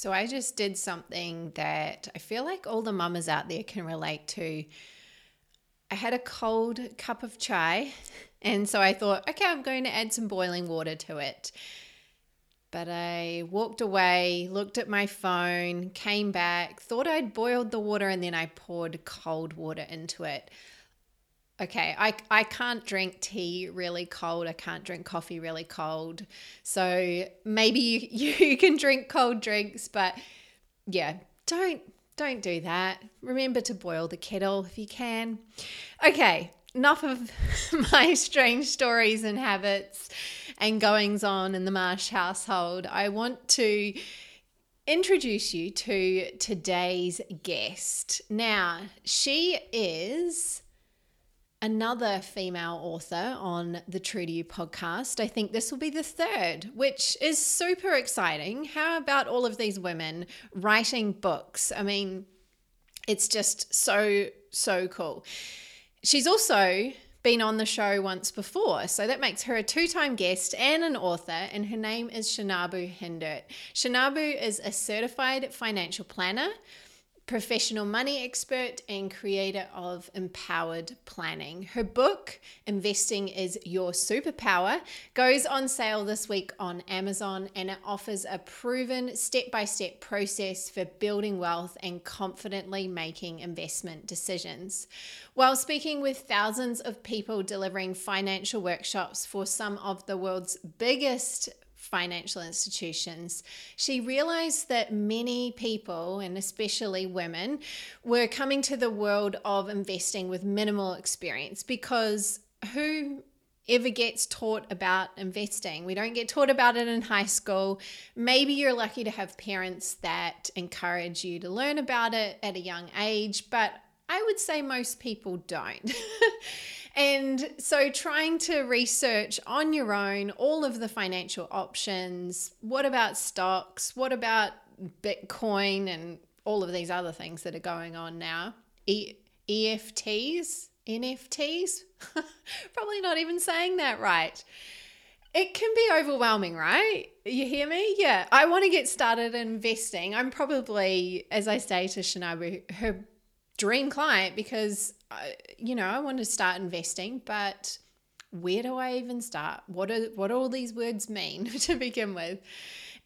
So I just did something that I feel like all the mamas out there can relate to. I had a cold cup of chai, and so I thought, okay, I'm going to add some boiling water to it. But I walked away, looked at my phone, came back, thought I'd boiled the water, and then I poured cold water into it okay, I, I can't drink tea really cold. I can't drink coffee really cold. So maybe you, you can drink cold drinks, but yeah, don't don't do that. Remember to boil the kettle if you can. Okay, enough of my strange stories and habits and goings on in the Marsh household. I want to introduce you to today's guest. Now, she is another female author on the True to You podcast. I think this will be the third, which is super exciting. How about all of these women writing books? I mean, it's just so, so cool. She's also been on the show once before, so that makes her a two time guest and an author, and her name is Shanabu Hindert. Shanabu is a certified financial planner professional money expert and creator of Empowered Planning. Her book, Investing is Your Superpower, goes on sale this week on Amazon and it offers a proven step by step process for building wealth and confidently making investment decisions. While speaking with thousands of people delivering financial workshops for some of the world's biggest financial institutions, she realized that many people, and especially women, were coming to the world of investing with minimal experience because who ever gets taught about investing. We don't get taught about it in high school. Maybe you're lucky to have parents that encourage you to learn about it at a young age, but I would say most people don't. And so, trying to research on your own all of the financial options what about stocks? What about Bitcoin and all of these other things that are going on now? E- EFTs, NFTs? Probably not even saying that right. It can be overwhelming, right? You hear me? Yeah. I want to get started investing. I'm probably, as I say to Shanabu, her dream client because you know, I want to start investing, but where do I even start? What are what do all these words mean to begin with?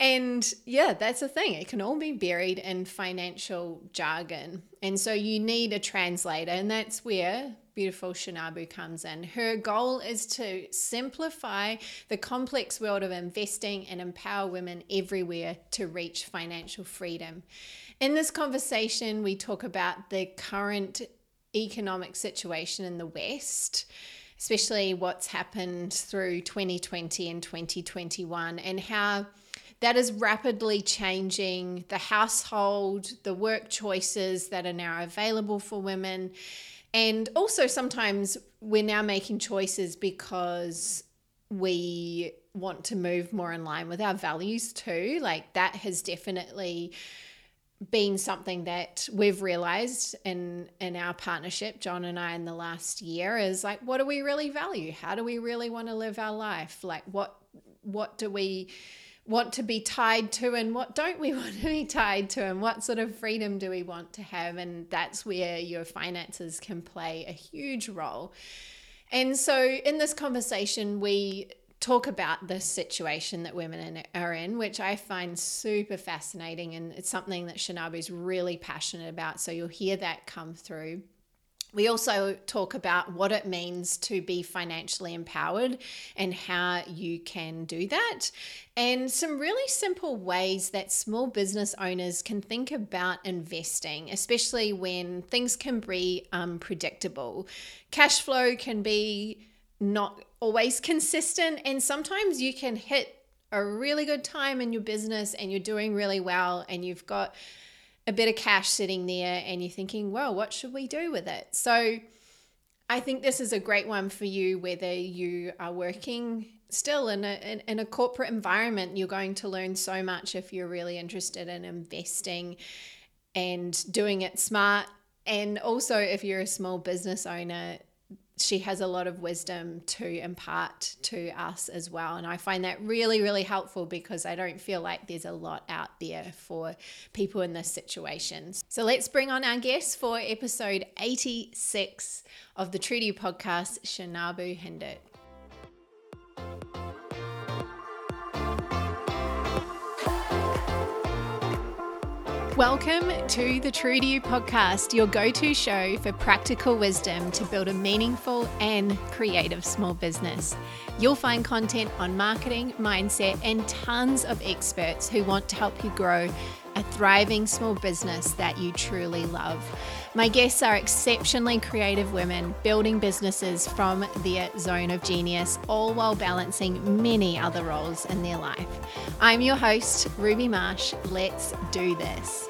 And yeah, that's the thing. It can all be buried in financial jargon. And so you need a translator, and that's where beautiful Shanabu comes in. Her goal is to simplify the complex world of investing and empower women everywhere to reach financial freedom. In this conversation, we talk about the current economic situation in the West, especially what's happened through 2020 and 2021, and how that is rapidly changing the household, the work choices that are now available for women. And also, sometimes we're now making choices because we want to move more in line with our values too. Like, that has definitely been something that we've realized in in our partnership john and i in the last year is like what do we really value? How do we really want to live our life? Like what what do we want to be tied to and what don't we want to be tied to and what sort of freedom do we want to have? And that's where your finances can play a huge role. And so in this conversation we talk about the situation that women are in, which I find super fascinating. And it's something that Shanabu is really passionate about. So you'll hear that come through. We also talk about what it means to be financially empowered and how you can do that, and some really simple ways that small business owners can think about investing, especially when things can be um, unpredictable. Cash flow can be not always consistent. And sometimes you can hit a really good time in your business and you're doing really well and you've got a bit of cash sitting there and you're thinking, well, what should we do with it? So I think this is a great one for you, whether you are working still in a, in, in a corporate environment. You're going to learn so much if you're really interested in investing and doing it smart. And also, if you're a small business owner, she has a lot of wisdom to impart to us as well. And I find that really, really helpful because I don't feel like there's a lot out there for people in this situation. So let's bring on our guest for episode 86 of the You podcast, Shanabu Hindert. Welcome to the True to You podcast, your go to show for practical wisdom to build a meaningful and creative small business. You'll find content on marketing, mindset, and tons of experts who want to help you grow a thriving small business that you truly love. My guests are exceptionally creative women building businesses from their zone of genius, all while balancing many other roles in their life. I'm your host, Ruby Marsh. Let's do this.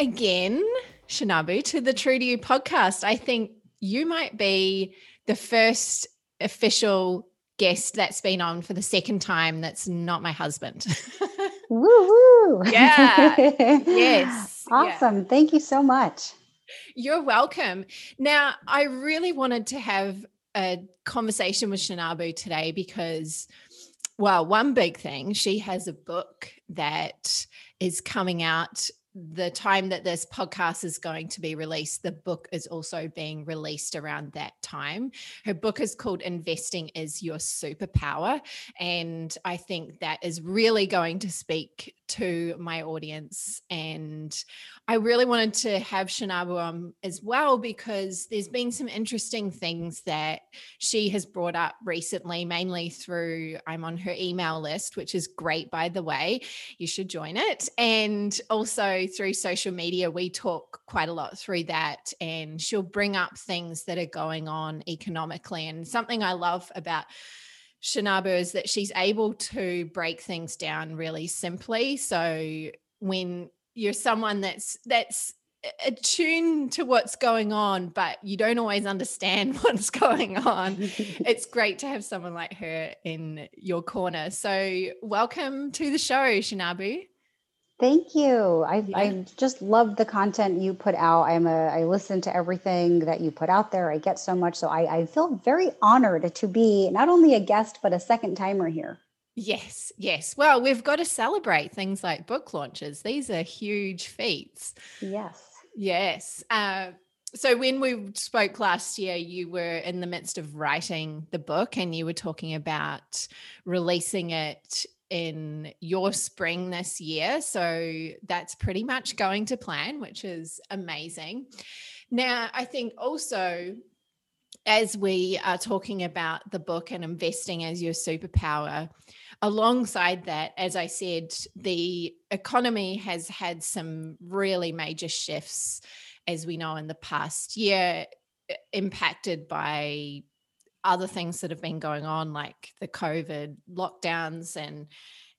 Again, Shinabu, to the True to You podcast. I think you might be the first official guest that's been on for the second time that's not my husband. woo woo. Yeah. yes. Awesome. Yeah. Thank you so much. You're welcome. Now, I really wanted to have a conversation with Shinabu today because, well, one big thing, she has a book that is coming out the time that this podcast is going to be released, the book is also being released around that time. Her book is called Investing is Your Superpower. And I think that is really going to speak to my audience. And I really wanted to have Shanabu on as well because there's been some interesting things that she has brought up recently, mainly through I'm on her email list, which is great, by the way. You should join it. And also through social media, we talk quite a lot through that. And she'll bring up things that are going on economically. And something I love about Shinabu is that she's able to break things down really simply. So when you're someone that's that's attuned to what's going on, but you don't always understand what's going on. it's great to have someone like her in your corner. So welcome to the show, Shanabu. Thank you. I yeah. I just love the content you put out. I'm a I listen to everything that you put out there. I get so much. So I, I feel very honored to be not only a guest, but a second timer here. Yes, yes. Well, we've got to celebrate things like book launches. These are huge feats. Yes. Yes. Uh, so when we spoke last year you were in the midst of writing the book and you were talking about releasing it in your spring this year. So that's pretty much going to plan, which is amazing. Now, I think also as we are talking about the book and investing as your superpower, alongside that, as I said, the economy has had some really major shifts, as we know, in the past year, impacted by other things that have been going on like the covid lockdowns and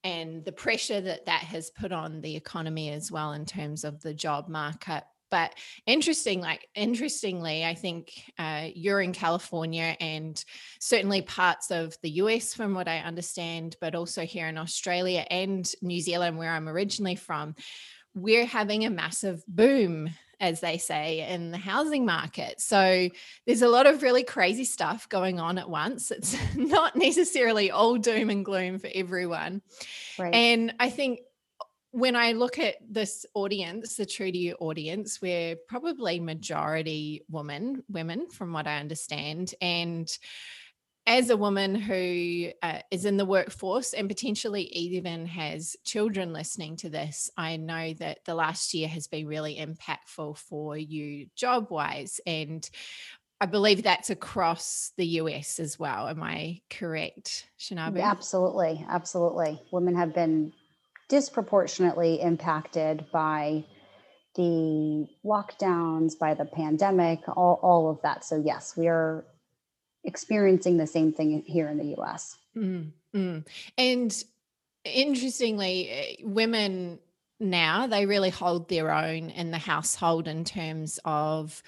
and the pressure that that has put on the economy as well in terms of the job market. But interesting like interestingly i think uh, you're in california and certainly parts of the us from what i understand but also here in australia and new zealand where i'm originally from we're having a massive boom as they say, in the housing market. So there's a lot of really crazy stuff going on at once. It's not necessarily all doom and gloom for everyone. Right. And I think when I look at this audience, the True to You audience, we're probably majority women, women, from what I understand. And as a woman who uh, is in the workforce and potentially even has children listening to this, I know that the last year has been really impactful for you job wise. And I believe that's across the US as well. Am I correct, Shanabu? Absolutely. Absolutely. Women have been disproportionately impacted by the lockdowns, by the pandemic, all, all of that. So, yes, we are experiencing the same thing here in the US. Mm, mm. And interestingly, eh, women now they really hold their own in the household in terms of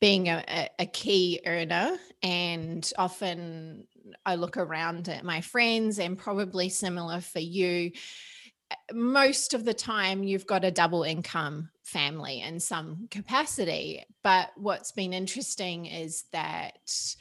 being a, a, key earner and often i look around at my friends and probably similar for you most of the time you've got a double income family in some capacity but what's been interesting is that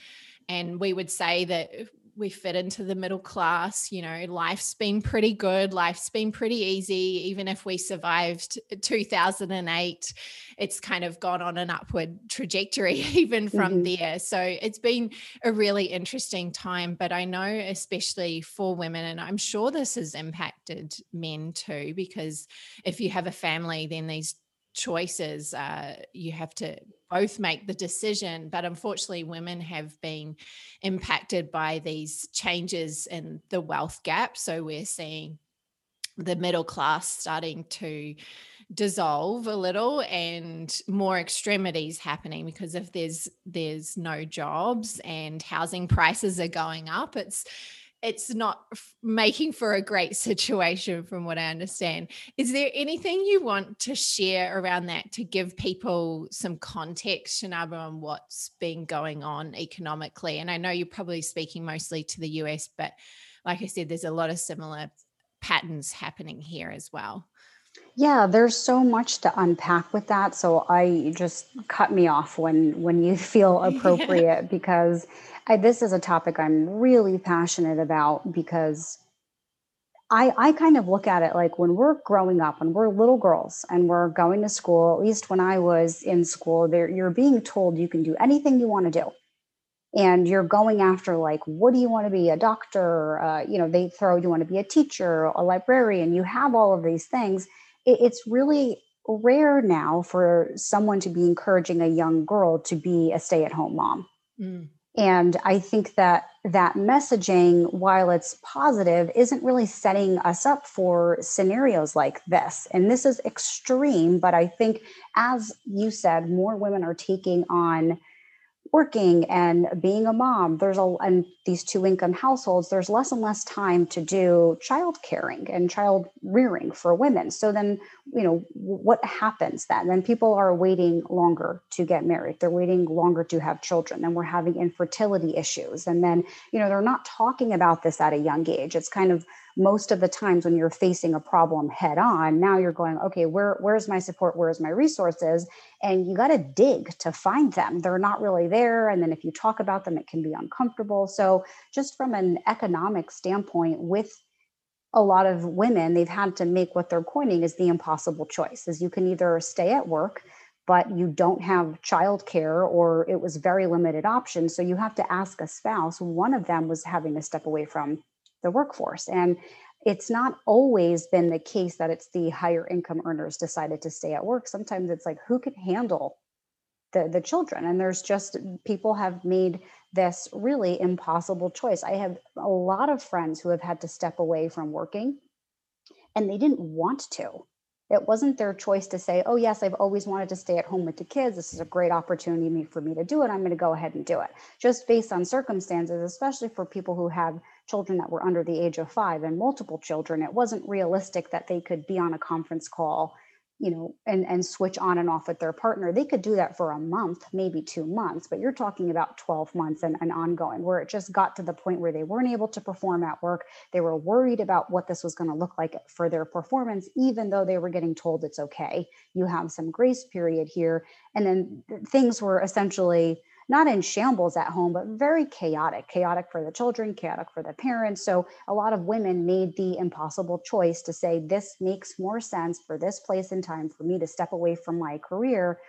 and we would say that we fit into the middle class. You know, life's been pretty good. Life's been pretty easy. Even if we survived 2008, it's kind of gone on an upward trajectory even from mm-hmm. there. So it's been a really interesting time. But I know, especially for women, and I'm sure this has impacted men too, because if you have a family, then these choices uh, you have to both make the decision but unfortunately women have been impacted by these changes in the wealth gap. So we're seeing the middle class starting to dissolve a little and more extremities happening because if there's there's no jobs and housing prices are going up. It's it's not f- making for a great situation from what I understand. Is there anything you want to share around that to give people some context, Shanabu, on what's been going on economically? And I know you're probably speaking mostly to the US, but like I said, there's a lot of similar patterns happening here as well. Yeah, there's so much to unpack with that. So I just cut me off when when you feel appropriate because I, this is a topic I'm really passionate about because I, I kind of look at it like when we're growing up, when we're little girls and we're going to school, at least when I was in school, there you're being told you can do anything you want to do. And you're going after like, what do you want to be? A doctor? Uh, you know, they throw you want to be a teacher, a librarian. You have all of these things. It, it's really rare now for someone to be encouraging a young girl to be a stay-at-home mom. Mm. And I think that that messaging, while it's positive, isn't really setting us up for scenarios like this. And this is extreme, but I think, as you said, more women are taking on working and being a mom there's a and these two income households there's less and less time to do child caring and child rearing for women. So then you know what happens then? Then people are waiting longer to get married. They're waiting longer to have children. And we're having infertility issues. And then you know they're not talking about this at a young age. It's kind of most of the times when you're facing a problem head on now you're going okay where where's my support? Where's my resources? And you got to dig to find them. They're not really there. And then if you talk about them it can be uncomfortable. So just from an economic standpoint with a lot of women they've had to make what they're coining is the impossible choice is you can either stay at work but you don't have childcare or it was very limited options so you have to ask a spouse one of them was having to step away from the workforce. And it's not always been the case that it's the higher income earners decided to stay at work. Sometimes it's like who can handle the, the children? And there's just people have made this really impossible choice. I have a lot of friends who have had to step away from working and they didn't want to. It wasn't their choice to say, oh, yes, I've always wanted to stay at home with the kids. This is a great opportunity for me to do it. I'm going to go ahead and do it. Just based on circumstances, especially for people who have children that were under the age of five and multiple children, it wasn't realistic that they could be on a conference call you know and and switch on and off with their partner. They could do that for a month maybe two months but you're talking about 12 months and, and ongoing where it just got to the point where they weren't able to perform at work. They were worried about what this was going to look like for their performance even though they were getting told it's okay. You have some grace period here. And then things were essentially not in shambles at home, but very chaotic, chaotic for the children, chaotic for the parents. So a lot of women made the impossible choice to say, this makes more sense for this place and time for me to step away from my career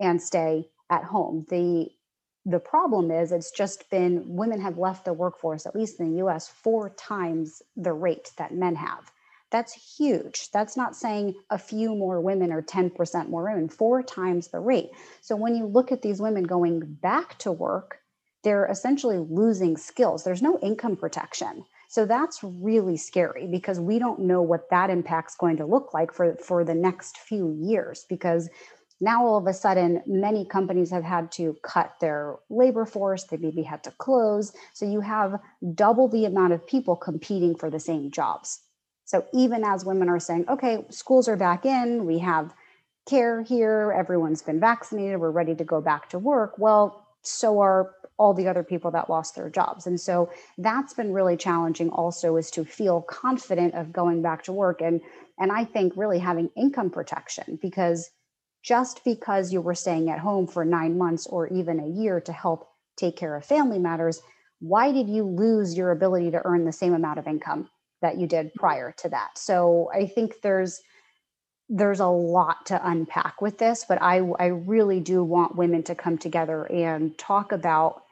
and stay at home. The the problem is it's just been women have left the workforce, at least in the US, four times the rate that men have. That's huge. That's not saying a few more women or 10% more women, four times the rate. So when you look at these women going back to work, they're essentially losing skills. There's no income protection. So that's really scary because we don't know what that impact's going to look like for, for the next few years because now all of a sudden many companies have had to cut their labor force they maybe had to close so you have double the amount of people competing for the same jobs so even as women are saying okay schools are back in we have care here everyone's been vaccinated we're ready to go back to work well so are all the other people that lost their jobs. And so that's been really challenging also is to feel confident of going back to work and and i think really having income protection because just because you were staying at home for nine months or even a year to help take care of family matters, why did you lose your ability to earn the same amount of income that you did mm-hmm. prior to that? So I think there's there's a lot to unpack with this, but I I really do want women to come together and talk about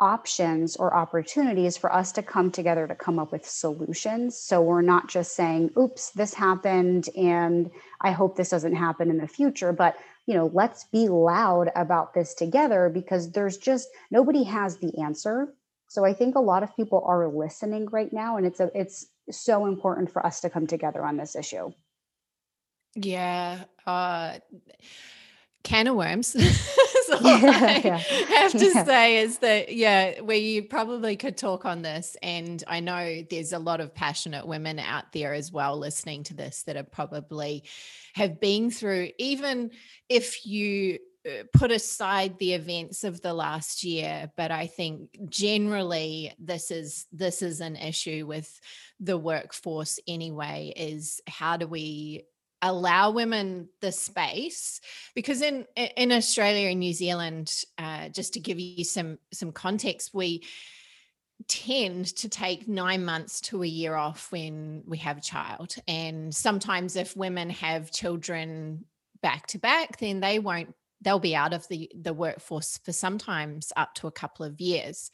options or opportunities for us to come together to come up with solutions. So we're not just saying, oops, this happened and I hope this doesn't happen in the future, but you know, let's be loud about this together because there's just nobody has the answer. So I think a lot of people are listening right now and it's a it's so important for us to come together on this issue. Yeah. Uh can of worms. so yeah, yeah. I have to yeah. say is that yeah, we probably could talk on this, and I know there's a lot of passionate women out there as well listening to this that are probably have been through. Even if you put aside the events of the last year but i think generally this is this is an issue with the workforce anyway is how do we allow women the space? Because in in Australia and New Zealand uh, just to give you some some context we tend to take 9 months to a year off when we have a child and sometimes if women have children back to back then they won't they'll be out of the the workforce for sometimes up to a couple of years.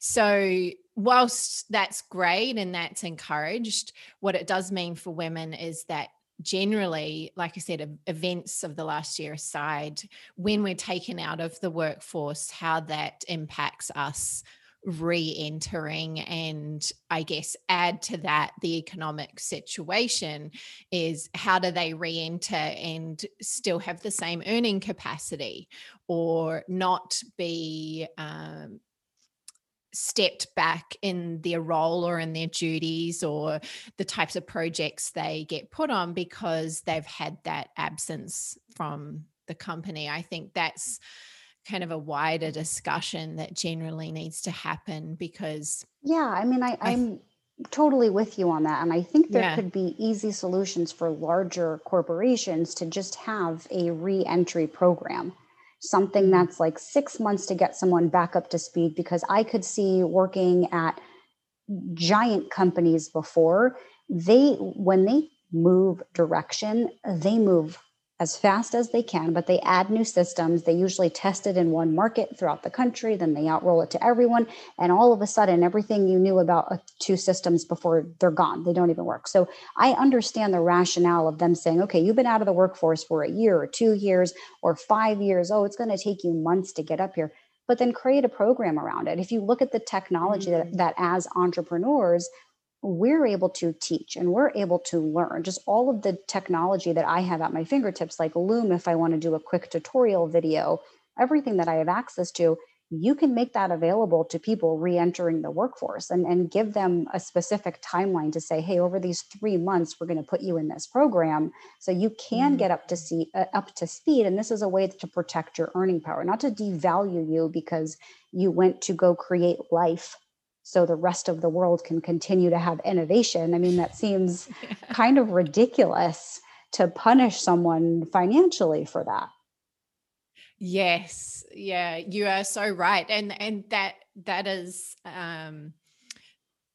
So whilst that's great and that's encouraged what it does mean for women is that generally, like I said, events of the last year aside, when we're taken out of the workforce, how that impacts us re entering and I guess add to that the economic situation is how do they re enter and still have the same earning capacity or not be um, stepped back in their role or in their duties or the types of projects they get put on because they've had that absence from the company. I think that's kind of a wider discussion that generally needs to happen because yeah i mean I, i'm totally with you on that and i think there yeah. could be easy solutions for larger corporations to just have a re-entry program something mm-hmm. that's like six months to get someone back up to speed because I could see working at giant companies before they when they move direction they move as fast as they can, but they add new systems. They usually test it in one market throughout the country, then they outroll it to everyone. And all of a sudden, everything you knew about two systems before they're gone, they don't even work. So I understand the rationale of them saying, okay, you've been out of the workforce for a year or two years or five years. Oh, it's going to take you months to get up here. But then create a program around it. If you look at the technology mm-hmm. that, that as entrepreneurs, we're able to teach and we're able to learn just all of the technology that I have at my fingertips, like Loom, if I want to do a quick tutorial video, everything that I have access to, you can make that available to people re-entering the workforce and, and give them a specific timeline to say, hey, over these three months, we're going to put you in this program. So you can mm-hmm. get up to see uh, up to speed. And this is a way to protect your earning power, not to devalue you because you went to go create life so the rest of the world can continue to have innovation. I mean, that seems yeah. kind of ridiculous to punish someone financially for that. Yes, yeah, you are so right. And and that that is um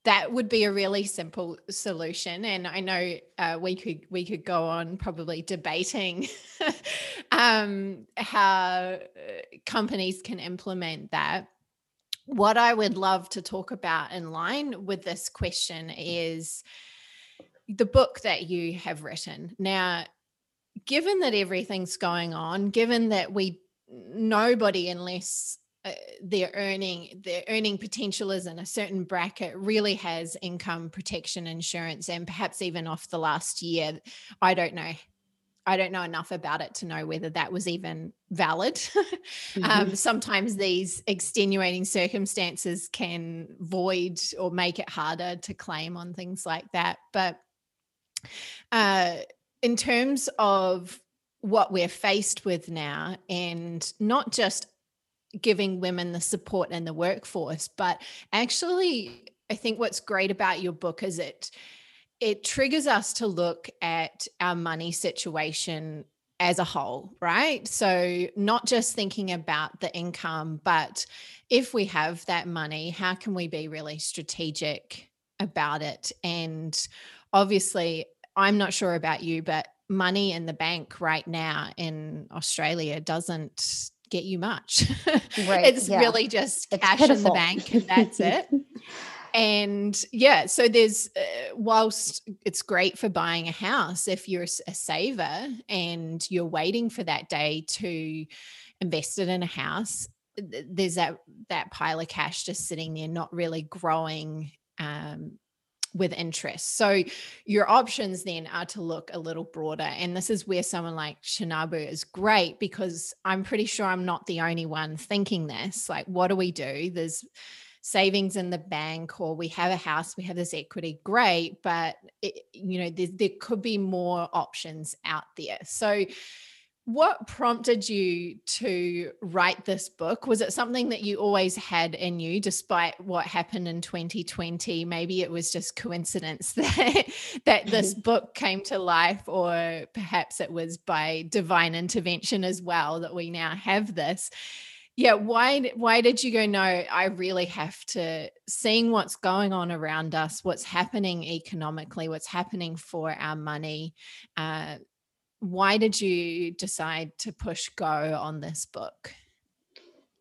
that would be a really simple solution and i know uh, we could we could go on probably debating um, how uh, companies can implement that what I would love to talk about in line with this question is the book that you have written. Now, given that everything's going on, given that we nobody unless uh, their earning their earning potential is in a certain bracket really has income protection insurance and perhaps even off the last year i don't know I don't know enough about it to know whether that was even valid. mm-hmm. um, sometimes these extenuating circumstances can void or make it harder to claim on things like that. But uh, in terms of what we're faced with now, and not just giving women the support in the workforce, but actually, I think what's great about your book is it it triggers us to look at our money situation as a whole, right? So, not just thinking about the income, but if we have that money, how can we be really strategic about it? And obviously, I'm not sure about you, but money in the bank right now in Australia doesn't get you much. Right. it's yeah. really just it's cash pitiful. in the bank and that's it. And yeah so there's uh, whilst it's great for buying a house if you're a saver and you're waiting for that day to invest it in a house there's that that pile of cash just sitting there not really growing um, with interest. So your options then are to look a little broader. And this is where someone like Shanabu is great because I'm pretty sure I'm not the only one thinking this. Like, what do we do? There's savings in the bank or we have a house we have this equity great but it, you know there, there could be more options out there so what prompted you to write this book? Was it something that you always had in you, despite what happened in 2020? Maybe it was just coincidence that that this book came to life, or perhaps it was by divine intervention as well that we now have this yeah why why did you go no i really have to seeing what's going on around us what's happening economically what's happening for our money uh, why did you decide to push go on this book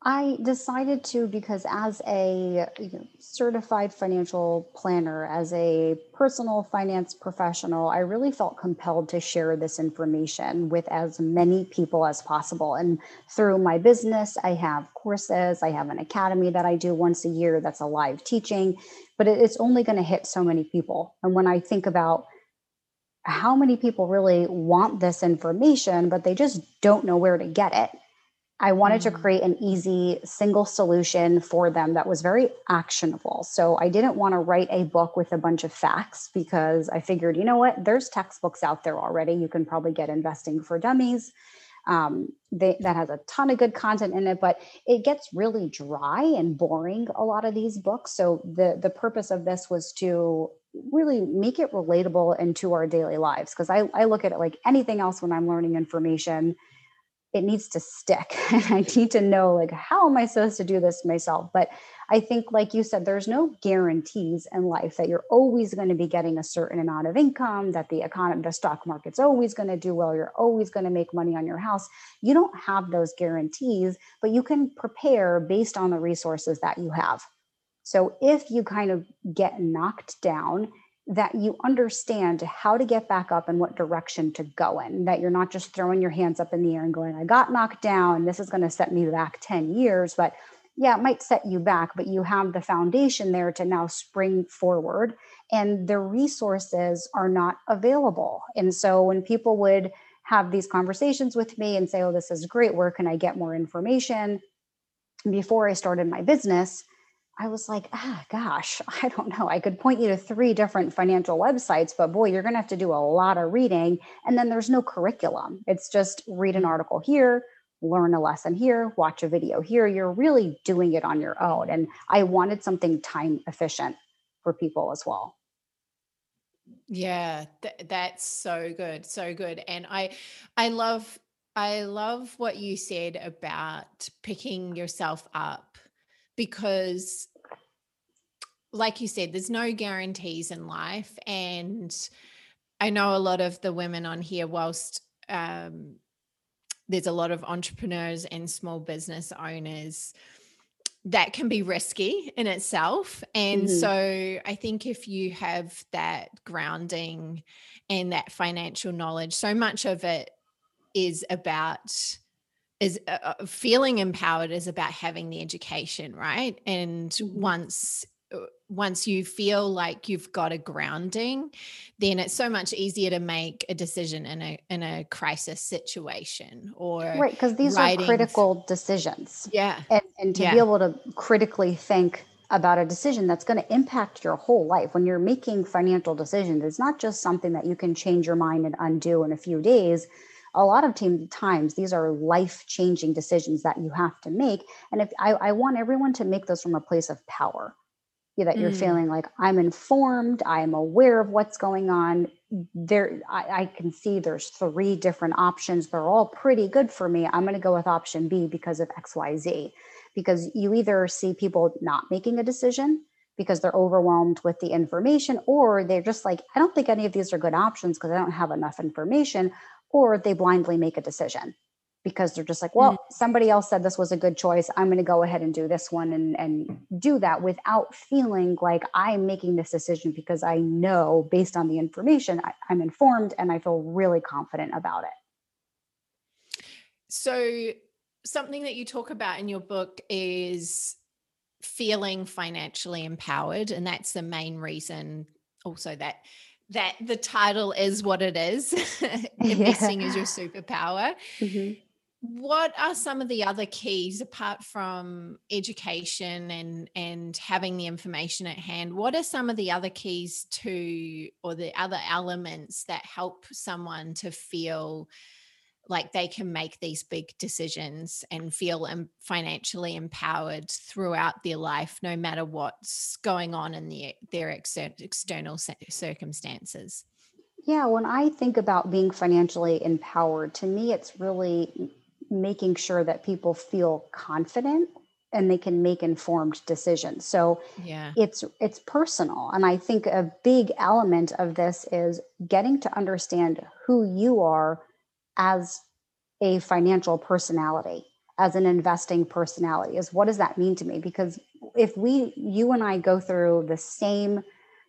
I decided to because, as a you know, certified financial planner, as a personal finance professional, I really felt compelled to share this information with as many people as possible. And through my business, I have courses, I have an academy that I do once a year that's a live teaching, but it's only going to hit so many people. And when I think about how many people really want this information, but they just don't know where to get it I wanted mm-hmm. to create an easy single solution for them that was very actionable. So I didn't want to write a book with a bunch of facts because I figured, you know what, there's textbooks out there already. You can probably get investing for dummies. Um, they, that has a ton of good content in it, but it gets really dry and boring. A lot of these books. So the the purpose of this was to really make it relatable into our daily lives because I, I look at it like anything else when I'm learning information it needs to stick. And i need to know like how am i supposed to do this myself? But i think like you said there's no guarantees in life that you're always going to be getting a certain amount of income that the economy the stock market's always going to do well you're always going to make money on your house. You don't have those guarantees but you can prepare based on the resources that you have. So if you kind of get knocked down that you understand how to get back up and what direction to go in, that you're not just throwing your hands up in the air and going, I got knocked down, this is going to set me back 10 years. But yeah, it might set you back, but you have the foundation there to now spring forward, and the resources are not available. And so when people would have these conversations with me and say, Oh, this is great, where can I get more information? Before I started my business, I was like, ah, gosh, I don't know. I could point you to three different financial websites, but boy, you're going to have to do a lot of reading. And then there's no curriculum. It's just read an article here, learn a lesson here, watch a video here. You're really doing it on your own. And I wanted something time efficient for people as well. Yeah, th- that's so good. So good. And I I love I love what you said about picking yourself up because like you said there's no guarantees in life and i know a lot of the women on here whilst um, there's a lot of entrepreneurs and small business owners that can be risky in itself and mm-hmm. so i think if you have that grounding and that financial knowledge so much of it is about is uh, uh, feeling empowered is about having the education right and mm-hmm. once uh, once you feel like you've got a grounding then it's so much easier to make a decision in a in a crisis situation or right because these writing. are critical decisions yeah and, and to yeah. be able to critically think about a decision that's going to impact your whole life when you're making financial decisions it's not just something that you can change your mind and undo in a few days a lot of times these are life changing decisions that you have to make and if I, I want everyone to make those from a place of power. That you're mm. feeling like i'm informed i'm aware of what's going on. There I, I, can see there's three different options. They're all pretty good for me. I'm going to go with option b because of xyz because you either see people not making a decision because they're overwhelmed with the information or they're just like i don't think any of these are good options because i don't have enough information or they blindly make a decision because they're just like, well, mm-hmm. somebody else said this was a good choice. I'm going to go ahead and do this one and, and do that without feeling like I'm making this decision because I know based on the information, I, I'm informed and I feel really confident about it. So, something that you talk about in your book is feeling financially empowered. And that's the main reason also that that the title is what it is investing yeah. is your superpower. Mm-hmm. What are some of the other keys apart from education and and having the information at hand? What are some of the other keys to or the other elements that help someone to feel like they can make these big decisions and feel financially empowered throughout their life no matter what's going on in the, their exter- external circumstances. Yeah, when I think about being financially empowered, to me, it's really making sure that people feel confident and they can make informed decisions. So yeah. it's it's personal and i think a big element of this is getting to understand who you are as a financial personality as an investing personality is what does that mean to me because if we you and i go through the same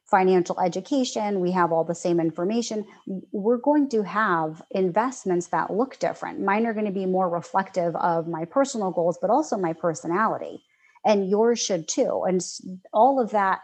financial education, we have all the same information, we're going to have investments that look different. Mine are going to be more reflective of my personal goals, but also my personality. And yours should too. And all of that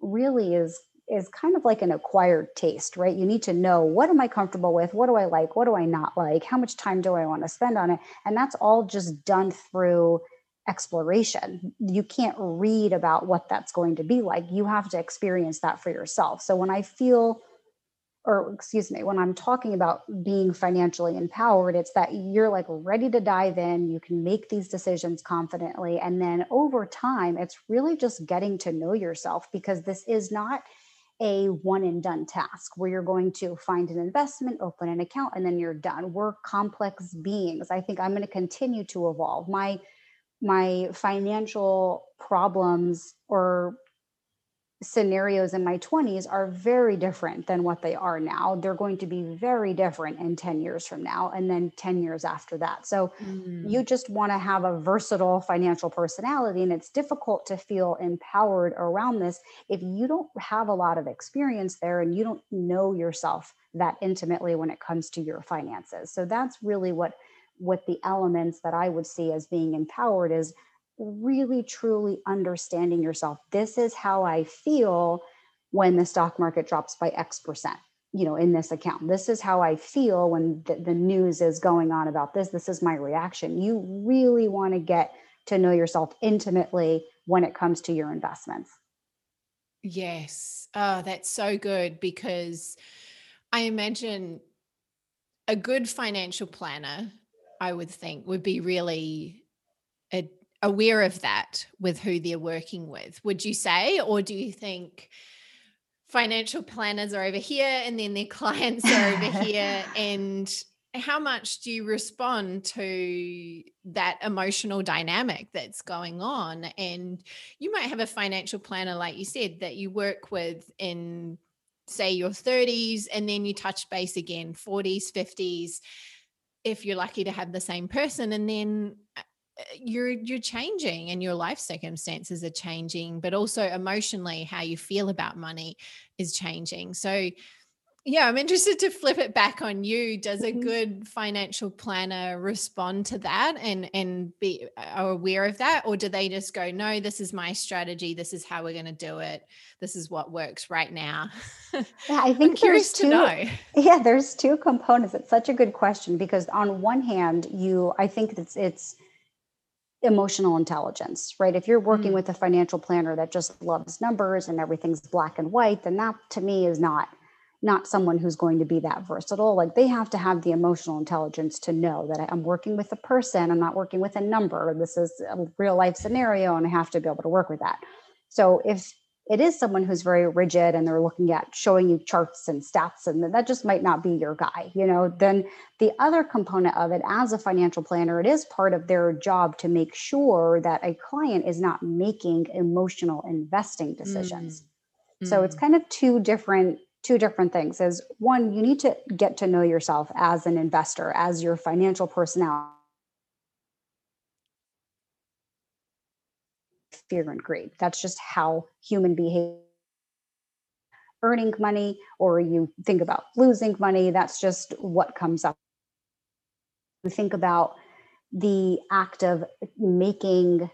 really is is kind of like an acquired taste, right? You need to know what am I comfortable with? What do I like? What do I not like? How much time do I want to spend on it? And that's all just done through exploration. You can't read about what that's going to be like. You have to experience that for yourself. So when I feel, or excuse me, when I'm talking about being financially empowered, it's that you're like ready to dive in, you can make these decisions confidently. And then over time, it's really just getting to know yourself because this is not a one and done task where you're going to find an investment, open an account, and then you're done. We're complex beings. I think I'm going to continue to evolve. My my financial problems or scenarios in my 20s are very different than what they are now. They're going to be very different in 10 years from now and then 10 years after that. So mm. you just want to have a versatile financial personality and it's difficult to feel empowered around this if you don't have a lot of experience there and you don't know yourself that intimately when it comes to your finances. So that's really what what the elements that I would see as being empowered is really truly understanding yourself. This is how I feel when the stock market drops by X percent, you know, in this account. This is how I feel when the, the news is going on about this. This is my reaction. You really want to get to know yourself intimately when it comes to your investments. Yes. Oh, that's so good because I imagine a good financial planner I would think, would be really aware of that with who they're working with. Would you say, or do you think financial planners are over here and then their clients are over here? And how much do you respond to that emotional dynamic that's going on? And you might have a financial planner, like you said, that you work with in say your 30s and then you touch base again 40s 50s if you're lucky to have the same person and then uh, you're you're changing and your life circumstances are changing but also emotionally how you feel about money is changing so Yeah, I'm interested to flip it back on you. Does a Mhm. good financial planner respond to that and and be aware of that or do they just go, "No, this is my strategy. This is how we're going to do it. This is what works right now." Yeah, I I'm think curious there's to know. yeah, there's two components. It's such a good question because on one hand, you I think it's it's emotional intelligence, right? If you're working Mm, with a financial planner that just loves numbers and everything's black and white, then that to me is not not someone who's going to be that versatile. Like they have to have the emotional intelligence to know that I'm working with a person, I'm not working with a number. This is a real life scenario and I have to be able to work with that. So if it is someone who's very rigid and they're looking at showing you charts and stats and that just might not be your guy, you know, then the other component of it as a financial planner, it is part of their job to make sure that a client is not making emotional investing mm, decisions. So it's mm, kind of two different two different things. Is one, you need to get to know yourself as an investor, as your financial personality, fear and greed. That's just how human behavior earning money or you think about losing money that's just what comes up you think about the act of making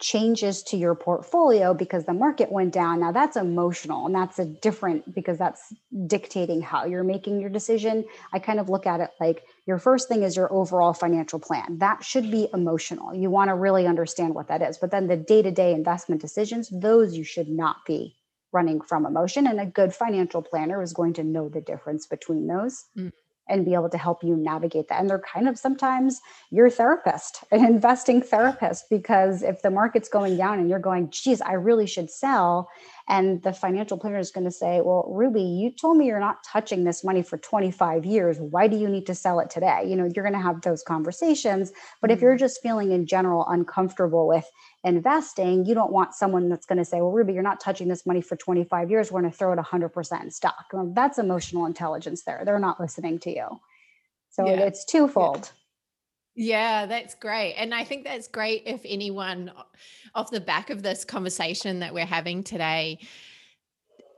changes to your portfolio because the market went down. Now that's emotional and that's a different because that's dictating how you're making your decision. I kind of look at it like your first thing is your overall financial plan. That should be emotional. You want to really understand what that is. But then the day to day investment decisions, those you should not be running from emotion. And a good financial planner is going to know the difference between those mm. And be able to help you navigate that. And they're kind of sometimes your therapist, an investing therapist, because if the market's going down and you're going, geez, I really should sell. And the financial planner is going to say, well, Ruby, you told me you're not touching this money for 25 years. Why do you need to sell it today? You know, you're going to have those conversations. But if you're Mm. just feeling in general uncomfortable with investing, you don't want someone that's going to say, well, Ruby, you're not touching this money for 25 years. We're going to throw it 100% in stock. Well, that's emotional intelligence there. They're not listening to you. So Yeah. it's twofold. Yeah, that's great. And I think that's great if anyone off the back of this conversation that we're having today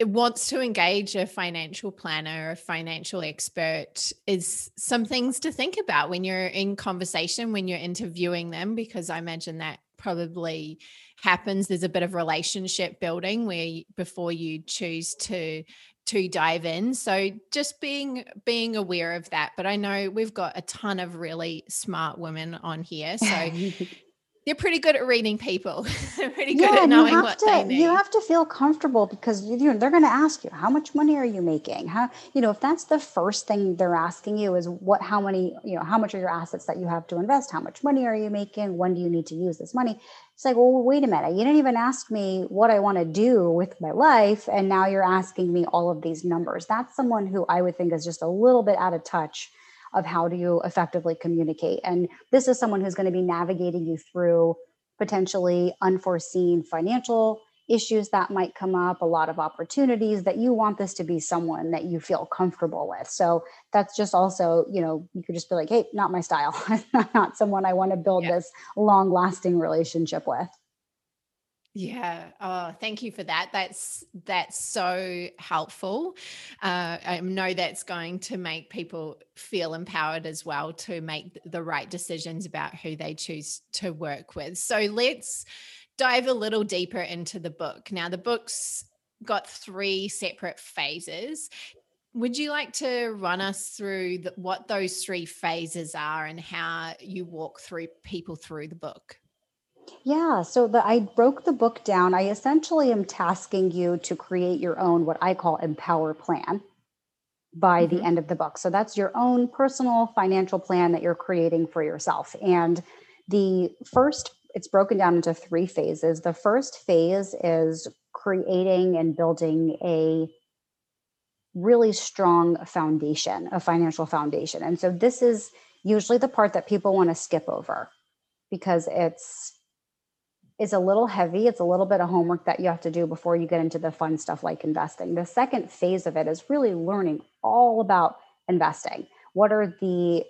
wants to engage a financial planner, a financial expert, is some things to think about when you're in conversation, when you're interviewing them, because I imagine that probably happens. There's a bit of relationship building where before you choose to to dive in. So just being being aware of that. But I know we've got a ton of really smart women on here. So they're pretty good at reading people. they're pretty good Yeah, at knowing have what they to you have to feel comfortable because you, you they're going to ask you how much money are you making? How you know if that's the first thing they're asking you is what how many you know how much are your assets that you have to invest? How much money are you making? When do you need to use this money? It's like, well, wait a minute. You didn't even ask me what I want to do with my life, and now you're asking me all of these numbers. That's someone who I would think is just a little bit out of touch of how do you effectively communicate. And this is someone who's going to be navigating you through potentially unforeseen financial issues that might come up, a lot of opportunities that you want this to be someone that you feel comfortable with. So that's just also, you know, you could just be like, hey, not my style, not someone I want to build Yeah. this long lasting relationship with. Yeah. Oh, thank you for that. That's that's so helpful. Uh, I know that's going to make people feel empowered as well to make the right decisions about who they choose to work with. So let's dive a little deeper into the book. Now, the book's got three separate phases. Would you like to run us through the, what those three phases are and how you walk through people through the book? Yeah, so the I broke the book down. I essentially am tasking you to create your own what I call empower plan by the hmm end of the book. So that's your own personal financial plan that you're creating for yourself. And the first, it's broken down into three phases. The first phase is creating and building a really strong foundation, a financial foundation. And so this is usually the part that people want to skip over because it's is a little heavy. It's a little bit of homework that you have to do before you get into the fun stuff like investing. The second phase of it is really learning all about investing. What are the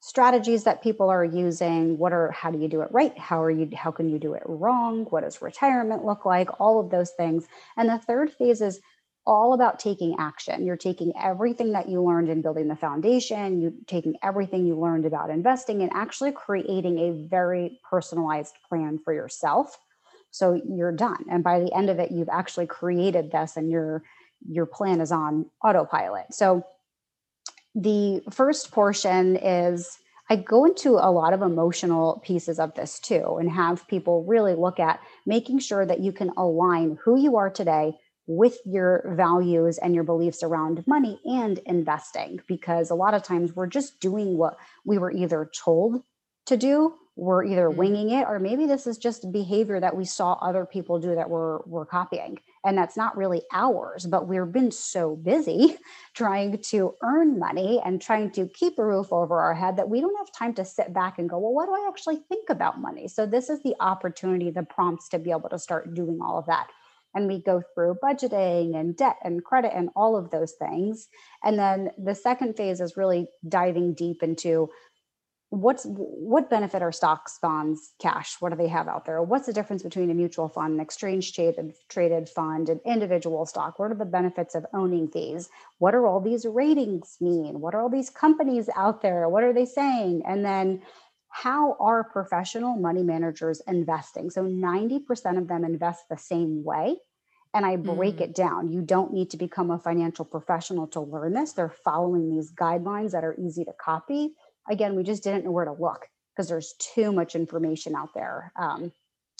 strategies that people are using? What are how do you do it right? How are you how can you do it wrong? What does retirement look like? All of those things. And the third phase is all about taking action. You're taking everything that you learned in building the foundation, you're taking everything you learned about investing and actually creating a very personalized plan for yourself. So you're done. And by the end of it, you've actually created this and your your plan is on autopilot. So the first portion is I go into a lot of emotional pieces of this too and have people really look at making sure that you can align who you are today with your values and your beliefs around money and investing because a lot of times we're just doing what we were either told to do we're either mm-hmm. winging it or maybe this is just behavior that we saw other people do that we're we're copying. And that's not really ours but we've been so busy trying to earn money and trying to keep a roof over our head that we don't have time to sit back and go well what do i actually think about money? So this is the opportunity the prompts to be able to start doing all of that and we go through budgeting and debt and credit and all of those things. And then the second phase is really diving deep into what's what benefit are stocks bonds cash? What do they have out there? What's the difference between a mutual fund an exchange traded traded fund an individual stock? What are the benefits of owning these? What are all these ratings mean? What are all these companies out there? What are they saying? And then how are professional money managers investing so 90% of them invest the same way and I break mm. it down. You don't need to become a financial professional to learn this. They're following these guidelines that are easy to copy again, we just didn't know where to look because there's too much information out there. Um,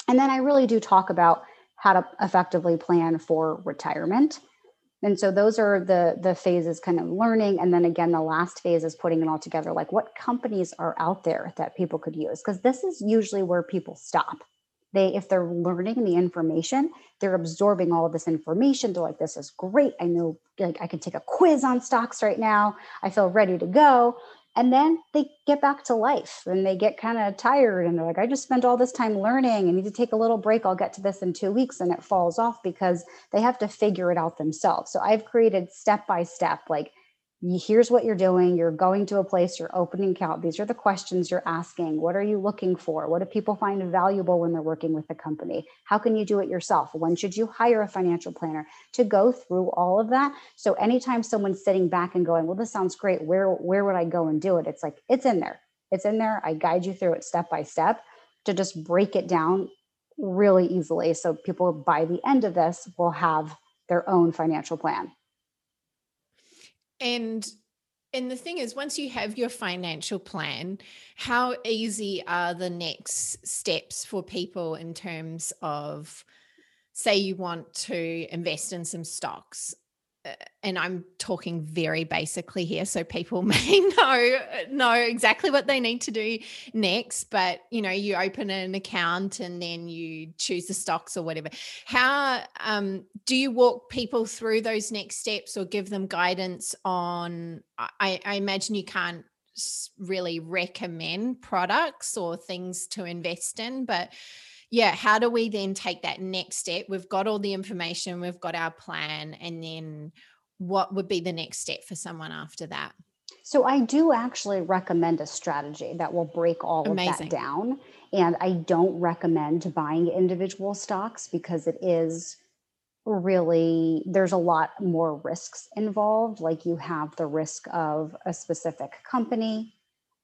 and then I really do talk about how to effectively plan for retirement. And so those are the the phases kind of learning and then again the last phase is putting it all together like what companies are out there that people could use because this is usually where people stop. They if they're learning the information, they're absorbing all of this information. They're like this is great. I know like I can take a quiz on stocks right now. I feel ready to go and then they get back to life and they get kind of tired and they're like i just spent all this time learning. I need to take a little break. I'll get to this in two weeks. And it falls off because they have to figure it out themselves. So i've created step by step like here's what you're doing. You're going to a place. You're opening account. These are the questions you're asking. What are you looking for? What do people find valuable when they're working with the company? How can you do it yourself? When should you hire a financial planner? To go through all of that. So anytime someone's sitting back and going well this sounds great. Where where would i go and do it? It's like it's in there. It's in there. I guide you through it step by step to just break it down really easily. So people by the end of this will have their own financial plan and and the thing is once you have your financial plan how easy are the next steps for people in terms of say you want to invest in some stocks and I'm talking very basically here, so people may know know exactly what they need to do next. But you know, you open an account and then you choose the stocks or whatever. How um, do you walk people through those next steps or give them guidance on? I, I imagine you can't really recommend products or things to invest in, but yeah, how do we then take that next step? We've got all the information, we've got our plan, and then what would be the next step for someone after that? So I do actually recommend a strategy that will break all Amazing. of that down. And I don't recommend buying individual stocks because it is really there's a lot more risks involved like you have the risk of a specific company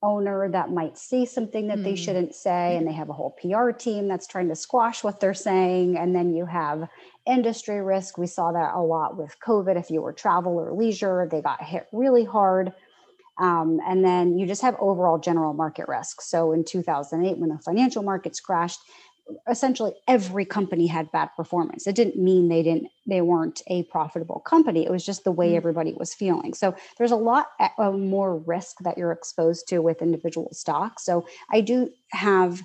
owner that might say something that mm. they shouldn't say and they have a whole PR team that's trying to squash what they're saying and then you have industry risk. We saw that a lot with covid. If you were travel or leisure they got hit really hard. Um, and then you just have overall general market risk. So in 2008 when the financial markets crashed essentially every company had bad performance. It didn't mean they didn't they weren't a profitable company. It was just the way mm-hmm. everybody was feeling. So there's a lot of more risk that you're exposed to with individual stocks. So i do have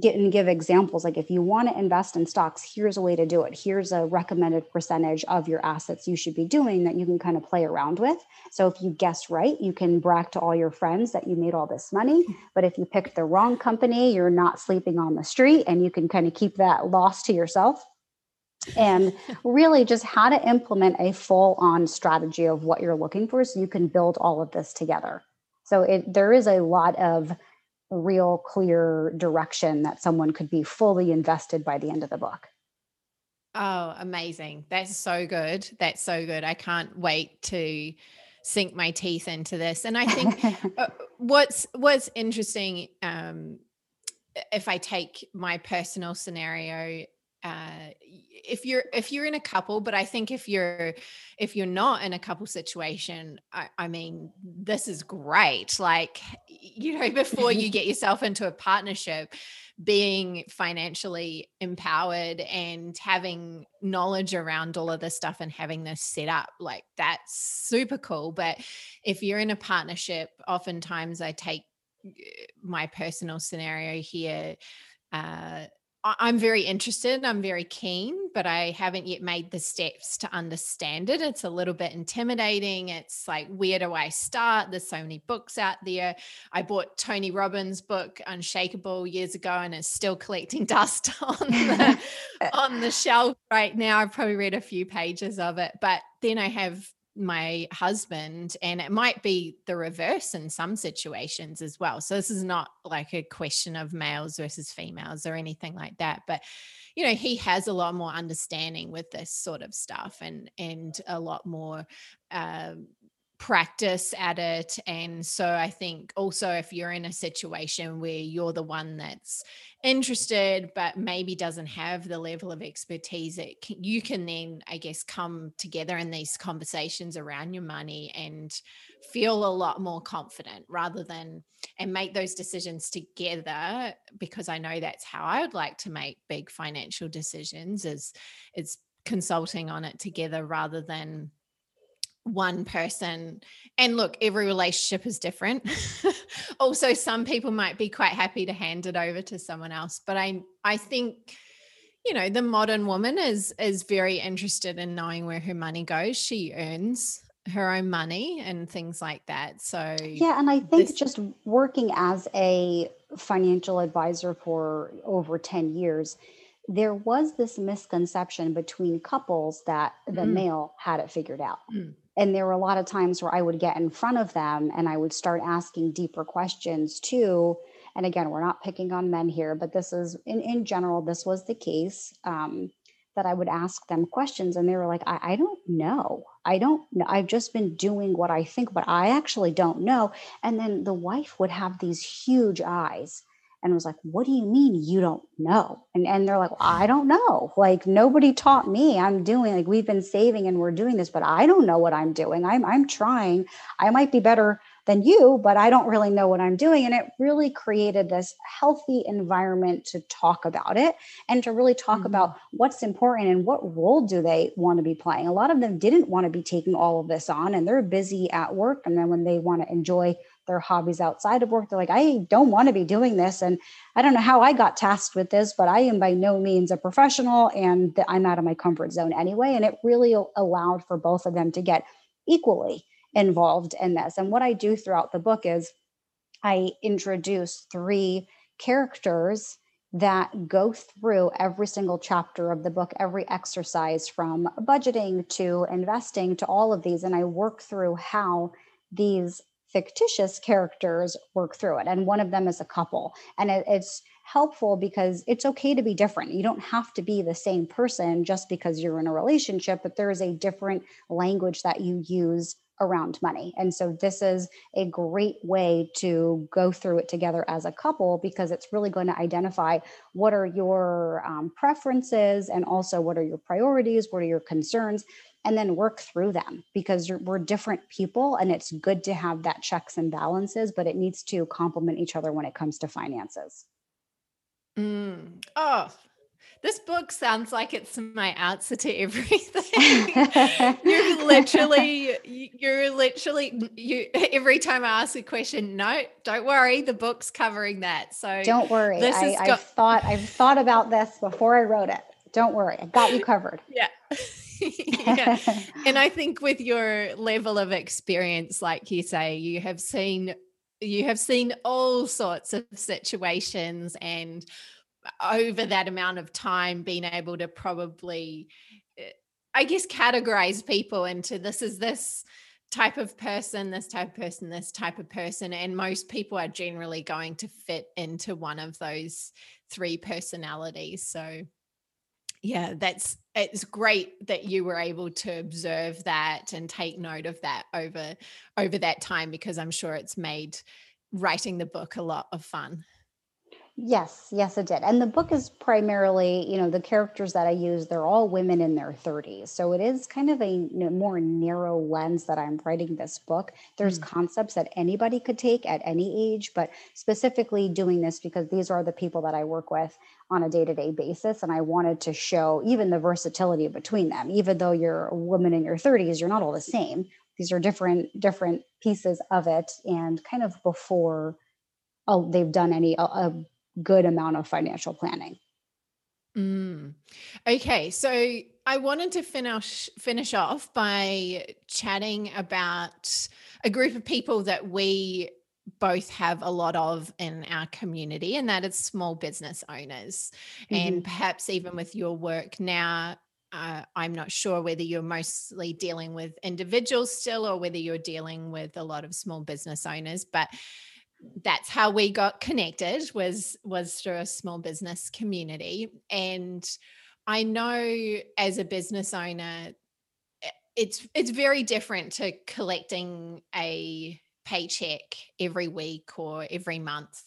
get and give examples. Like if you want to invest in stocks here's a way to do it. Here's a recommended percentage of your assets you should be doing that you can kind of play around with. So if you guess right you can brag to all your friends that you made all this money. But if you picked the wrong company you're not sleeping on the street and you can kind of keep that loss to yourself. And really just how to implement a full on strategy of what you're looking for so you can build all of this together. So it there is a lot of real clear direction that someone could be fully invested by the end of the book. Oh, amazing. That's so good. That's so good. I can't wait to sink my teeth into this. And I think uh, what's what's interesting um if I take my personal scenario uh, if you're if you're in a couple but i think if you're if you're not in a couple situation I, I, mean this is great like you know before you get yourself into a partnership being financially empowered and having knowledge around all of this stuff and having this set up like that's super cool. But if you're in a partnership oftentimes i take eh, my personal scenario here uh, I'm very interested. I'm very keen, but I haven't yet made the steps to understand it. It's a little bit intimidating. It's like, where do I start? There's so many books out there. I bought Tony Robbins' book Unshakeable years ago, and it's still collecting dust on the on the shelf right now. I've probably read a few pages of it, but then I have my husband and it might be the reverse in some situations as well. So this is not like a question of males versus females or anything like that but you know he has a lot more understanding with this sort of stuff and and a lot more um, practice at it. And so I think also if you're in a situation where you're the one that's interested, but maybe doesn't have the level of expertise, it can, you can then, I guess, come together in these conversations around your money and feel a lot more confident rather than and make those decisions together because I know that's how I would like to make big financial decisions is is consulting on it together rather than one person and look every relationship is different. Also some people might be quite happy to hand it over to someone else but i i think you know the modern woman is is very interested in knowing where her money goes. She earns her own money and things like that. So yeah and i think this- just working as a financial advisor for over 10 years there was this misconception between couples that the mm. male had it figured out. Mm and there were a lot of times where I would get in front of them and I would start asking deeper questions too. And again, we're not picking on men here, but this is in, in general, this was the case um, that I would ask them questions and they were like, I, I don't know. I don't know. I've just been doing what I think, but I actually don't know. And then the wife would have these huge eyes and was like, What do you mean you don't know? And, and they're like, well, I don't know. Like, nobody taught me. I'm doing, like, we've been saving and we're doing this, but I don't know what I'm doing. I'm, I'm trying. I might be better than you, but I don't really know what I'm doing. And it really created this healthy environment to talk about it and to really talk mm-hmm. about what's important and what role do they want to be playing. A lot of them didn't want to be taking all of this on and they're busy at work. And then when they want to enjoy their hobbies outside of work. They're like, I don't want to be doing this. And I don't know how I got tasked with this, but I am by no means a professional and I'm out of my comfort zone anyway. And it really allowed for both of them to get equally involved in this. And what I do throughout the book is I introduce three characters that go through every single chapter of the book, every exercise from budgeting to investing to all of these. And I work through how these fictitious characters work through it and one of them is a couple and it, it's helpful because it's okay to be different you don't have to be the same person just because you're in a relationship but there is a different language that you use around money and so this is a great way to go through it together as a couple because it's really going to identify what are your um, preferences and also what are your priorities what are your concerns and then work through them because we're different people and it's good to have that checks and balances but it needs to complement each other when it comes to finances mm. oh this book sounds like it's my answer to everything. You're literally you're literally you every time i ask a question no don't worry the book's covering that. So don't worry. this I, got- i've thought i've thought about this before i wrote it. Don't worry i got you covered. Yeah. Yeah. And I think with your level of experience, like you say, you have seen you have seen all sorts of situations and over that amount of time being able to probably eh, I guess categorize people into this is this type of person, this type of person, this type of person. And most people are generally going to fit into one of those three personalities. So yeah that's it's great that you were able to observe that and take note of that over over that time because i'm sure it's made writing the book a lot of fun Yes, yes, it did. And the book is primarily, you know, the characters that I use, they're all women in their 30s. So it is kind of a more narrow lens that I'm writing this book. There's mm. concepts that anybody could take at any age, but specifically doing this because these are the people that I work with on a day to day basis. And I wanted to show even the versatility between them. Even though you're a woman in your 30s, you're not all the same. These are different, different pieces of it. And kind of before oh, they've done any, a, good amount of financial planning. Mm. Okay, so I wanted to finish finish off by chatting about a group of people that we both have a lot of in our community, and that is small business owners. Mm-hmm. And perhaps even with your work now, uh, I'm not sure whether you're mostly dealing with individuals still or whether you're dealing with a lot of small business owners, but that's how we got connected was was through a small business community. And i know as a business owner eh, it's it's very different to collecting a paycheck every week or every month.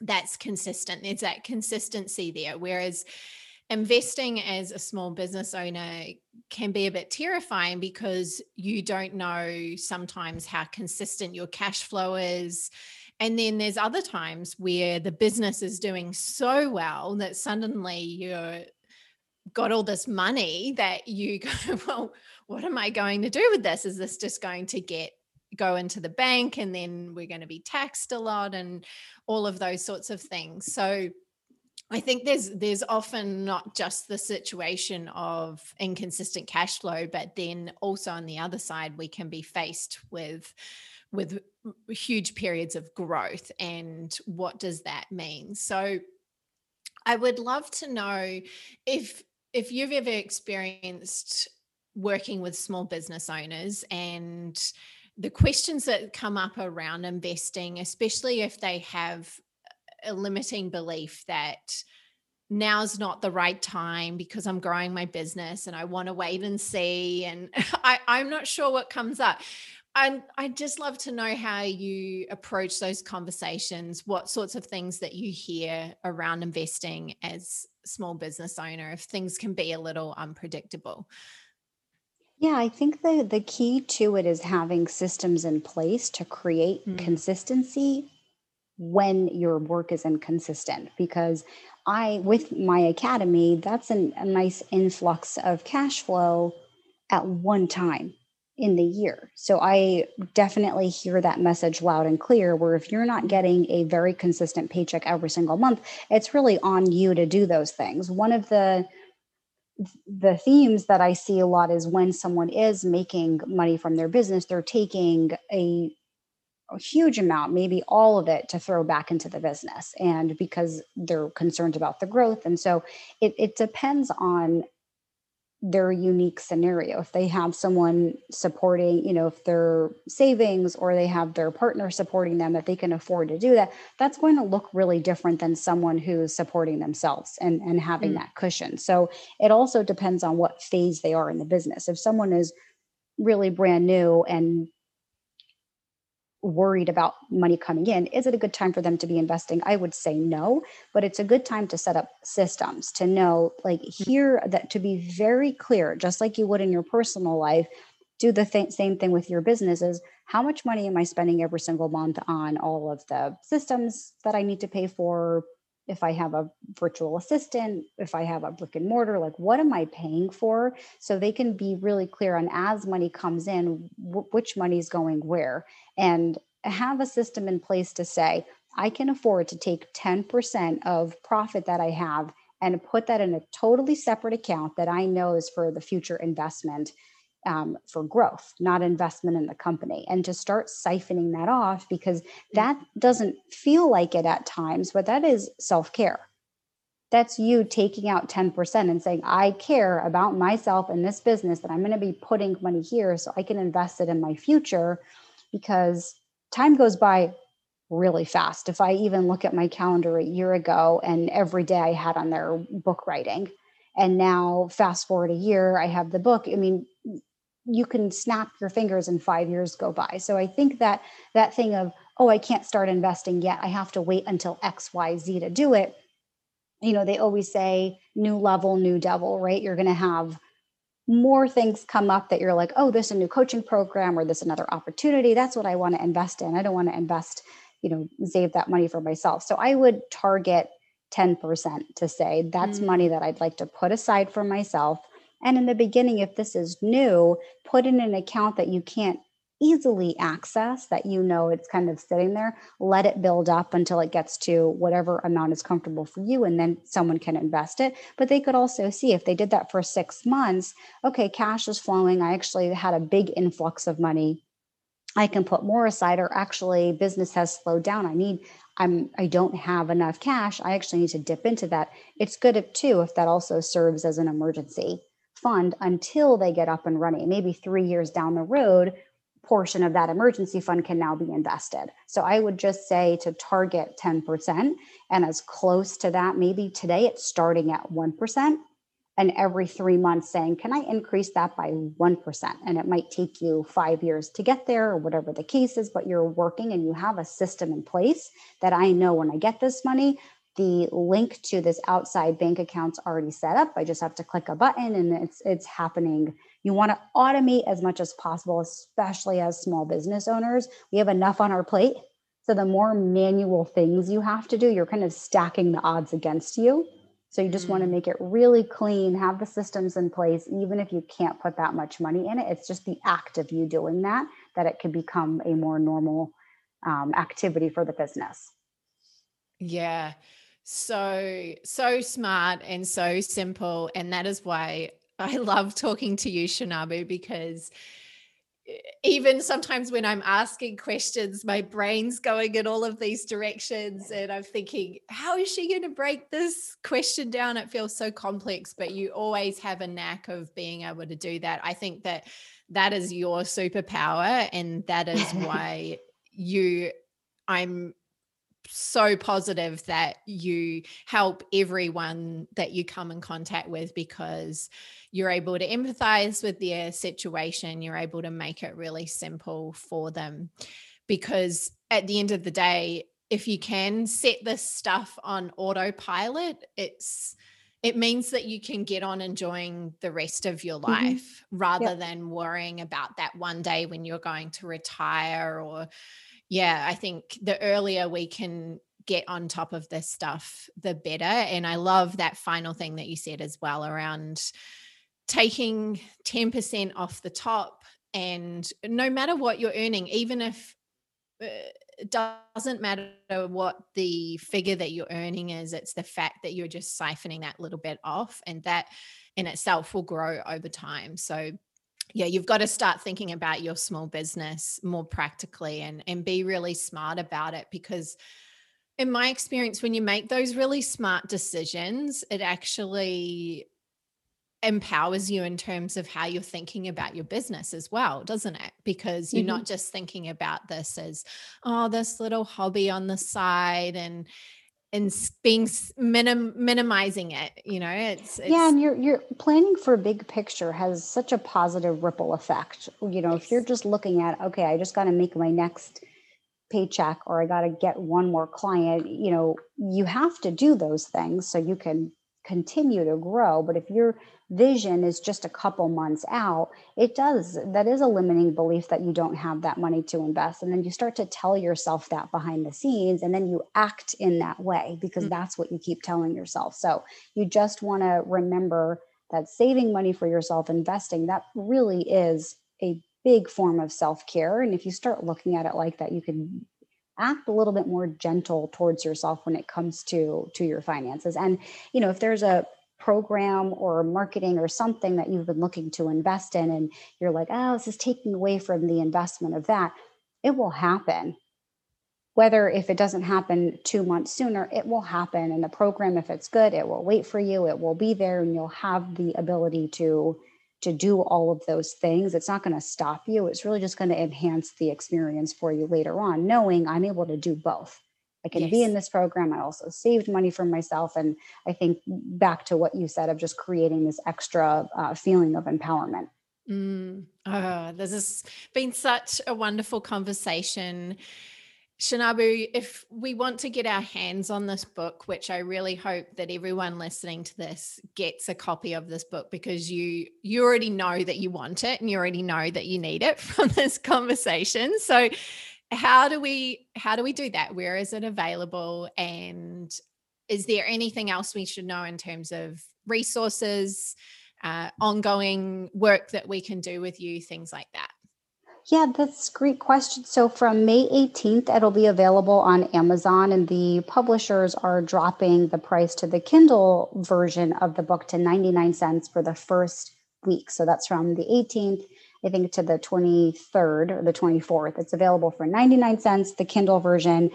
That's consistent. There's that consistency there. Whereas investing as a small business owner can be a bit terrifying because you don't know sometimes how consistent your cash flow is and then there's other times where the business is doing so well that suddenly you're got all this money that you go, well, what am I going to do with this? Is this just going to get go into the bank and then we're going to be taxed a lot and all of those sorts of things. So I think there's there's often not just the situation of inconsistent cash flow, but then also on the other side, we can be faced with with huge periods of growth and what does that mean so i would love to know if if you've ever experienced working with small business owners and the questions that come up around investing especially if they have a limiting belief that now's not the right time because I'm growing my business and I want to wait and see. And I, I'm not sure what comes up. And I'd just love to know how you approach those conversations, what sorts of things that you hear around investing as small business owner, if things can be a little unpredictable. Yeah, I think the the key to it is having systems in place to create mm. consistency when your work is inconsistent because I with my academy that's an, a nice influx of cash flow at one time in the year. So I definitely hear that message loud and clear where if you're not getting a very consistent paycheck every single month, it's really on you to do those things. One of the the themes that I see a lot is when someone is making money from their business, they're taking a, a huge amount, maybe all of it, to throw back into the business. And because they're concerned about the growth. And so it, it depends on their unique scenario. If they have someone supporting, you know, if they're savings or they have their partner supporting them that they can afford to do that, that's going to look really different than someone who's supporting themselves and, and having mm. that cushion. So it also depends on what phase they are in the business. If someone is really brand new and worried about money coming in is it a good time for them to be investing i would say no but it's a good time to set up systems to know like mm. here that to be very clear just like you would in your personal life do the th- same thing with your businesses how much money am i spending every single month on all of the systems that i need to pay for if I have a virtual assistant, if I have a brick and mortar, like what am I paying for? So they can be really clear on as money comes in, w- which money is going where, and have a system in place to say, I can afford to take 10% of profit that I have and put that in a totally separate account that I know is for the future investment um, for growth, not investment in the company, and to start siphoning that off because that doesn't feel like it at times, but that is self care. That's you taking out 10% and saying, I care about myself and this business that I'm going to be putting money here so I can invest it in my future because time goes by really fast. If I even look at my calendar a year ago and every day I had on there book writing, and now fast forward a year i have the book i mean you can snap your fingers and five years go by. So i think that that thing of oh i can't start investing yet. I have to wait until xyz to do it you know they always say new level new devil right? You're going to have more things come up that you're like oh this is a new coaching program or this another opportunity. That's what i want to invest in. I don't want to invest you know save that money for myself. So i would target 10% to say that's mm. money that I'd like to put aside for myself. And in the beginning, if this is new, put in an account that you can't easily access, that you know it's kind of sitting there. Let it build up until it gets to whatever amount is comfortable for you, and then someone can invest it. But they could also see if they did that for six months, okay, cash is flowing. I actually had a big influx of money I can put more aside or actually business has slowed down. I need I'm I don't have enough cash. I actually need to dip into that. It's good if too if that also serves as an emergency fund until they get up and running. Maybe 3 years down the road, portion of that emergency fund can now be invested. So I would just say to target 10% and as close to that maybe today it's starting at 1% and every three months saying, Can I increase that by 1%? And it might take you five years to get there or whatever the case is, but you're working and you have a system in place that I know when I get this money, the link to this outside bank account's already set up. I just have to click a button and it's it's happening. You want to automate as much as possible, especially as small business owners. We have enough on our plate. So the more manual things you have to do, you're kind of stacking the odds against you. So you just mm. want to make it really clean, have the systems in place, even if you can't put that much money in it. It's just the act of you doing that that it can become a more normal um, activity for the business. Yeah. So, so smart and so simple. And that is why I love talking to you, Shanabu because eh, even sometimes when I'm asking questions, my brain's going in all of these directions. And I'm thinking, how is she going to break this question down? It feels so complex, but you always have a knack of being able to do that. I think that that is your superpower. And that is why you, I'm so positive that you help everyone that you come in contact with because you're able to empathize with their situation. You're able to make it really simple for them. Because at the end of the day, if you can set this stuff on autopilot, it's it means that you can get on enjoying the rest of your mm-hmm. life mm-hmm. rather yep. than worrying about that one day when you're going to retire or yeah, I think the earlier we can get on top of this stuff, the better. And I love that final thing that you said as well around taking 10% off the top. And no matter what you're earning, even if uh, it doesn't matter what the figure that you're earning is, it's the fact that you're just siphoning that little bit off. And that in itself will grow over time. So yeah you've got to start thinking about your small business more practically and and be really smart about it because in my experience when you make those really smart decisions it actually empowers you in terms of how you're thinking about your business as well doesn't it because you're mm-hmm. not just thinking about this as oh this little hobby on the side and and being minim, minimizing it you know it's, it's, yeah and you're you're planning for a big picture has such a positive ripple effect you know yes. if you're just looking at okay i just got to make my next paycheck or i got to get one more client you know you have to do those things so you can continue to grow but if you're vision is just a couple months out, it does, that is a limiting belief that you don't have that money to invest. And then you start to tell yourself that behind the scenes, and then you act in that way because mm-hmm. that's what you keep telling yourself. So you just want to remember that saving money for yourself, investing, that really is a big form of self care. And if you start looking at it like that, you can act a little bit more gentle towards yourself when it comes to to your finances. And you know if there's a program or marketing or something that you've been looking to invest in and you're like oh this is taking away from the investment of that it will happen. Whether if it doesn't happen two months sooner it will happen. And the program if it's good it will wait for you it will be there and you'll have the ability to to do all of those things it's not going to stop you it's really just going to enhance the experience for you later on knowing i'm able to do both I can yes. be in this program. I also saved money for myself. And I think back to what you said of just creating this extra uh, feeling of empowerment. Mm. Oh, this has been such a wonderful conversation. Shanabu, if we want to get our hands on this book, which I really hope that everyone listening to this gets a copy of this book because you you already know that you want it and you already know that you need it from this conversation. So how do we how do we do that? Where is it available and is there anything else we should know in terms of resources, uh, ongoing work that we can do with you, things like that? Yeah, that's great question. So from May 18th, it'll be available on Amazon, and the publishers are dropping the price to the Kindle version of the book to 99 cents for the first week. So that's from the 18th, I think, to the 23rd or the 24th. It's available for 99 cents, the Kindle version.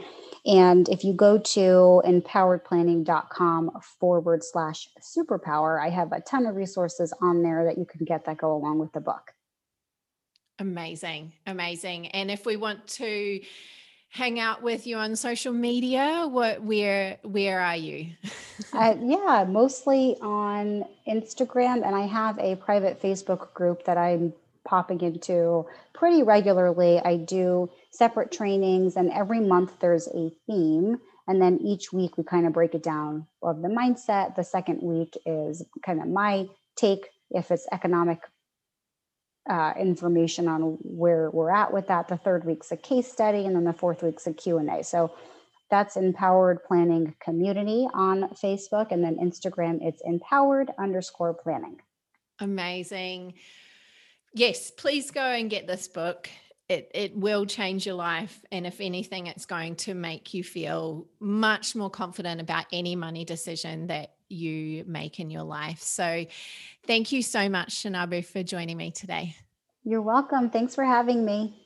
And if you go to empoweredplanning.com forward slash superpower, I have a ton of resources on there that you can get that go along with the book. Amazing, amazing. And if we want to hang out with you on social media, what where where are you? uh, yeah, mostly on Instagram, and I have a private Facebook group that I'm popping into pretty regularly. I do separate trainings, and every month there's a theme. And then each week we kind of break it down of the mindset. The second week is kind of my take if it's economic uh, information on where we're at with that. The third week's a case study, and then the fourth week's a Q&A. So that's Empowered Planning Community on Facebook, and then Instagram, it's empowered underscore planning. Amazing. Yes, please go and get this book. It, it will change your life. And if anything, it's going to make you feel much more confident about any money decision that you make in your life. So, thank you so much, Shanabu, for joining me today. You're welcome. Thanks for having me.